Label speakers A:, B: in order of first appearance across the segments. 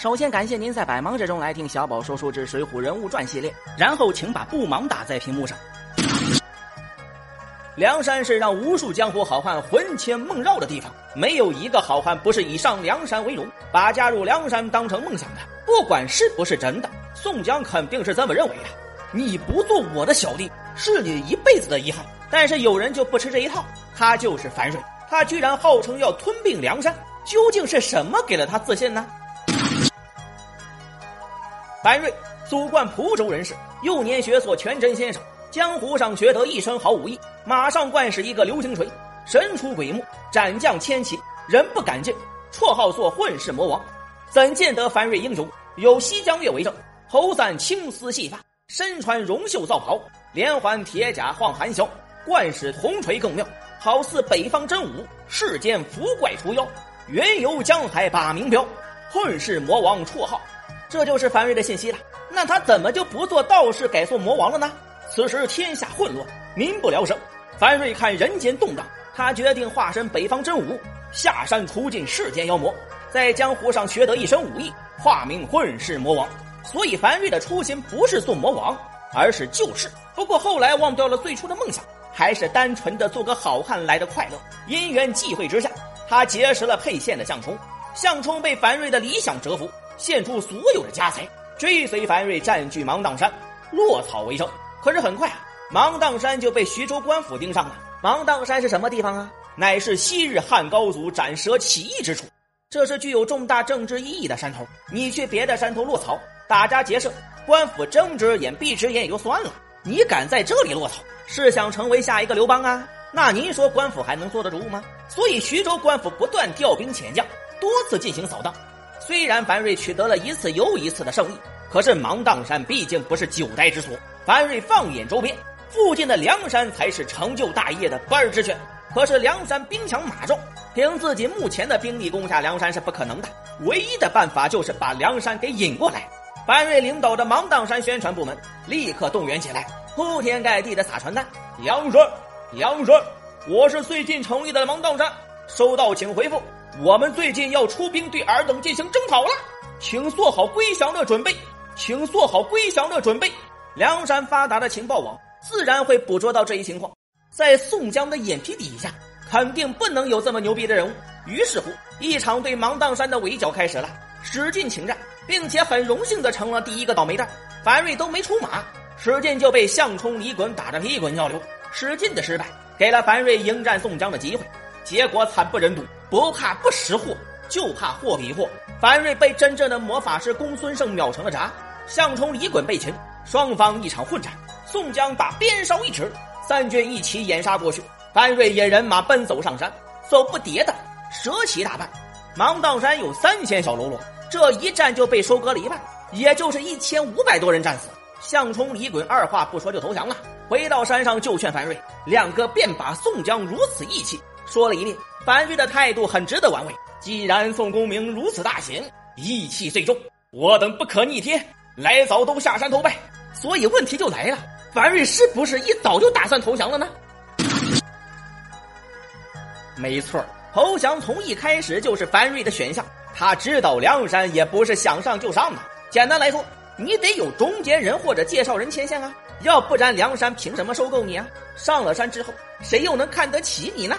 A: 首先感谢您在百忙之中来听小宝说书之《水浒人物传》系列，然后请把不忙打在屏幕上。梁山是让无数江湖好汉魂牵梦绕的地方，没有一个好汉不是以上梁山为荣，把加入梁山当成梦想的。不管是不是真的，宋江肯定是这么认为的。你不做我的小弟，是你一辈子的遗憾。但是有人就不吃这一套，他就是樊瑞，他居然号称要吞并梁山，究竟是什么给了他自信呢？樊瑞，祖贯蒲州人士，幼年学做全真先生。江湖上学得一身好武艺，马上惯使一个流星锤，神出鬼没，斩将千骑，人不敢近。绰号做混世魔王。怎见得樊瑞英雄？有西江月为证。头散青丝细发，身穿绒袖皂袍，连环铁甲晃寒宵，惯使铜锤更妙，好似北方真武，世间伏怪除妖，云游江海把名标。混世魔王绰号，这就是樊瑞的信息了。那他怎么就不做道士，改做魔王了呢？此时天下混乱，民不聊生。樊瑞看人间动荡，他决定化身北方真武，下山除尽世间妖魔，在江湖上学得一身武艺，化名混世魔王。所以樊瑞的初心不是做魔王，而是救世。不过后来忘掉了最初的梦想，还是单纯的做个好汉来的快乐。因缘际会之下，他结识了沛县的项冲。项冲被樊瑞的理想折服，献出所有的家财，追随樊瑞占据芒砀山，落草为生。可是很快啊，芒砀山就被徐州官府盯上了。芒砀山是什么地方啊？乃是昔日汉高祖斩蛇起义之处，这是具有重大政治意义的山头。你去别的山头落草，打家劫舍，官府睁只眼闭只眼也就算了，你敢在这里落草，是想成为下一个刘邦啊？那您说官府还能坐得住吗？所以徐州官府不断调兵遣将，多次进行扫荡。虽然樊瑞取得了一次又一次的胜利，可是芒砀山毕竟不是久待之所。樊瑞放眼周边，附近的梁山才是成就大业的不二之选。可是梁山兵强马壮，凭自己目前的兵力攻下梁山是不可能的。唯一的办法就是把梁山给引过来。樊瑞领导的芒砀山宣传部门立刻动员起来，铺天盖地的撒传单。梁山，梁山，我是最近成立的芒砀山，收到请回复。我们最近要出兵对尔等进行征讨了，请做好归降的准备，请做好归降的准备。梁山发达的情报网自然会捕捉到这一情况，在宋江的眼皮底下，肯定不能有这么牛逼的人物。于是乎，一场对芒砀山的围剿开始了，史进请战，并且很荣幸的成了第一个倒霉蛋。樊瑞都没出马，史进就被项冲、李衮打得屁滚尿流。史进的失败，给了樊瑞迎战宋江的机会，结果惨不忍睹。不怕不识货，就怕货比货。樊瑞被真正的魔法师公孙胜秒成了渣，项冲、李衮被擒。双方一场混战，宋江把鞭梢一指，三军一起掩杀过去。樊瑞引人马奔走上山，走不迭的蛇骑大败。芒砀山有三千小喽啰，这一战就被收割了一半，也就是一千五百多人战死。项冲、李衮二话不说就投降了，回到山上就劝樊瑞，两个便把宋江如此义气说了一遍。樊瑞的态度很值得玩味。既然宋公明如此大行，义气最重，我等不可逆天。来早都下山投拜，所以问题就来了：樊瑞是不是一早就打算投降了呢？没错，投降从一开始就是樊瑞的选项。他知道梁山也不是想上就上的。简单来说，你得有中间人或者介绍人牵线啊，要不然梁山凭什么收购你啊？上了山之后，谁又能看得起你呢？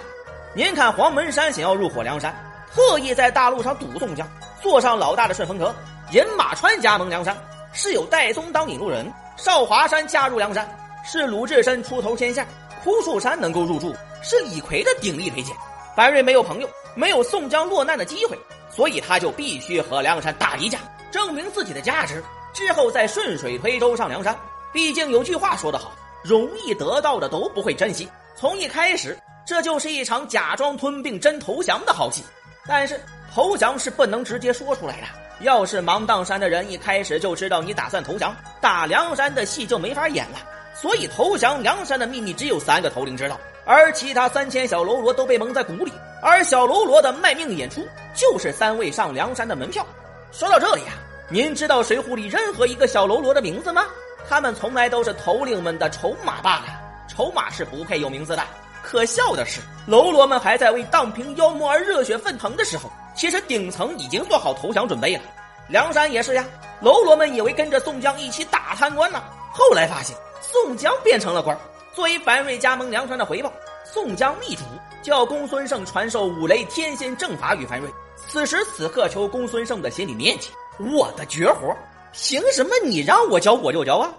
A: 您看黄门山想要入伙梁山，特意在大路上堵宋江，坐上老大的顺风车，引马川加盟梁山。是有戴宗当引路人，少华山加入梁山，是鲁智深出头牵线，枯树山能够入驻，是李逵的鼎力推荐。白瑞没有朋友，没有宋江落难的机会，所以他就必须和梁山打一架，证明自己的价值，之后再顺水推舟上梁山。毕竟有句话说得好，容易得到的都不会珍惜。从一开始，这就是一场假装吞并真投降的好戏。但是投降是不能直接说出来的。要是芒砀山的人一开始就知道你打算投降，打梁山的戏就没法演了。所以投降梁山的秘密只有三个头领知道，而其他三千小喽啰都被蒙在鼓里。而小喽啰的卖命演出就是三位上梁山的门票。说到这里啊，您知道水浒里任何一个小喽啰的名字吗？他们从来都是头领们的筹码罢了，筹码是不配有名字的。可笑的是，喽啰们还在为荡平妖魔而热血沸腾的时候。其实顶层已经做好投降准备了，梁山也是呀，喽啰们以为跟着宋江一起打贪官呢，后来发现宋江变成了官作为樊瑞加盟梁山的回报，宋江密嘱叫公孙胜传授五雷天仙阵法与樊瑞。此时此刻，求公孙胜的心里面积，我的绝活，凭什么你让我教我就教啊？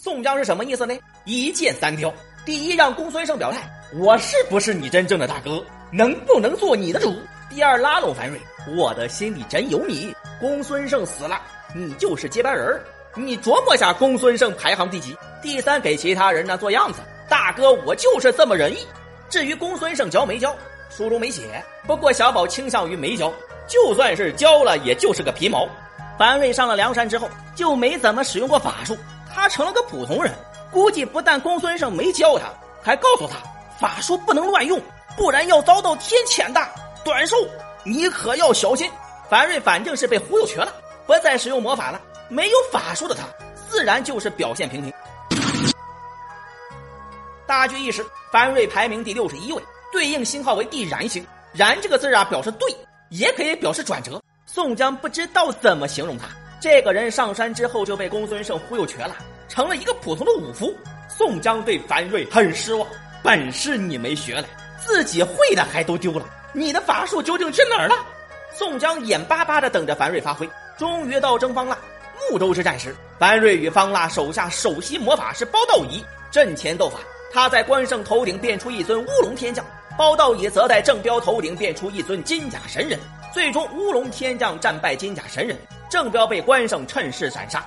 A: 宋江是什么意思呢？一箭三雕。第一，让公孙胜表态，我是不是你真正的大哥，能不能做你的主？第二，拉拢樊瑞，我的心里真有你。公孙胜死了，你就是接班人你琢磨下公孙胜排行第几？第三，给其他人呢做样子，大哥我就是这么仁义。至于公孙胜教没教，书中没写。不过小宝倾向于没教。就算是教了，也就是个皮毛。樊瑞上了梁山之后，就没怎么使用过法术，他成了个普通人。估计不但公孙胜没教他，还告诉他法术不能乱用，不然要遭到天谴的。短寿，你可要小心。樊瑞反正是被忽悠瘸了，不再使用魔法了。没有法术的他，自然就是表现平平。大局一时，樊瑞排名第六十一位，对应星号为地燃星。燃这个字啊，表示对。也可以表示转折。宋江不知道怎么形容他。这个人上山之后就被公孙胜忽悠瘸了，成了一个普通的武夫。宋江对樊瑞很失望，本事你没学来，自己会的还都丢了，你的法术究竟去哪儿了？宋江眼巴巴的等着樊瑞发挥。终于到征方腊睦州之战时，樊瑞与方腊手下首席魔法师包道乙阵前斗法，他在关胜头顶变出一尊乌龙天将。包道乙则在郑彪头顶变出一尊金甲神人，最终乌龙天将战败金甲神人，郑彪被关胜趁势斩杀。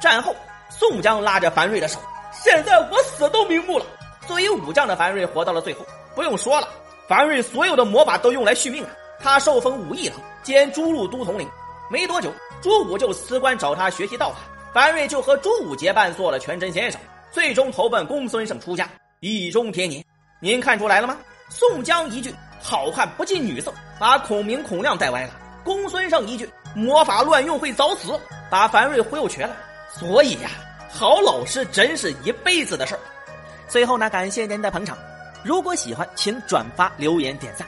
A: 战后，宋江拉着樊瑞的手，现在我死都瞑目了。作为武将的樊瑞活到了最后，不用说了，樊瑞所有的魔法都用来续命了。他受封武义郎兼诸路都统领，没多久，朱武就辞官找他学习道法，樊瑞就和朱武结伴做了全真先生，最终投奔公孙胜出家，义中天年。您看出来了吗？宋江一句“好汉不近女色”，把孔明、孔亮带歪了；公孙胜一句“魔法乱用会早死”，把樊瑞忽悠瘸了。所以呀，好老师真是一辈子的事儿。最后呢，感谢您的捧场，如果喜欢，请转发、留言、点赞。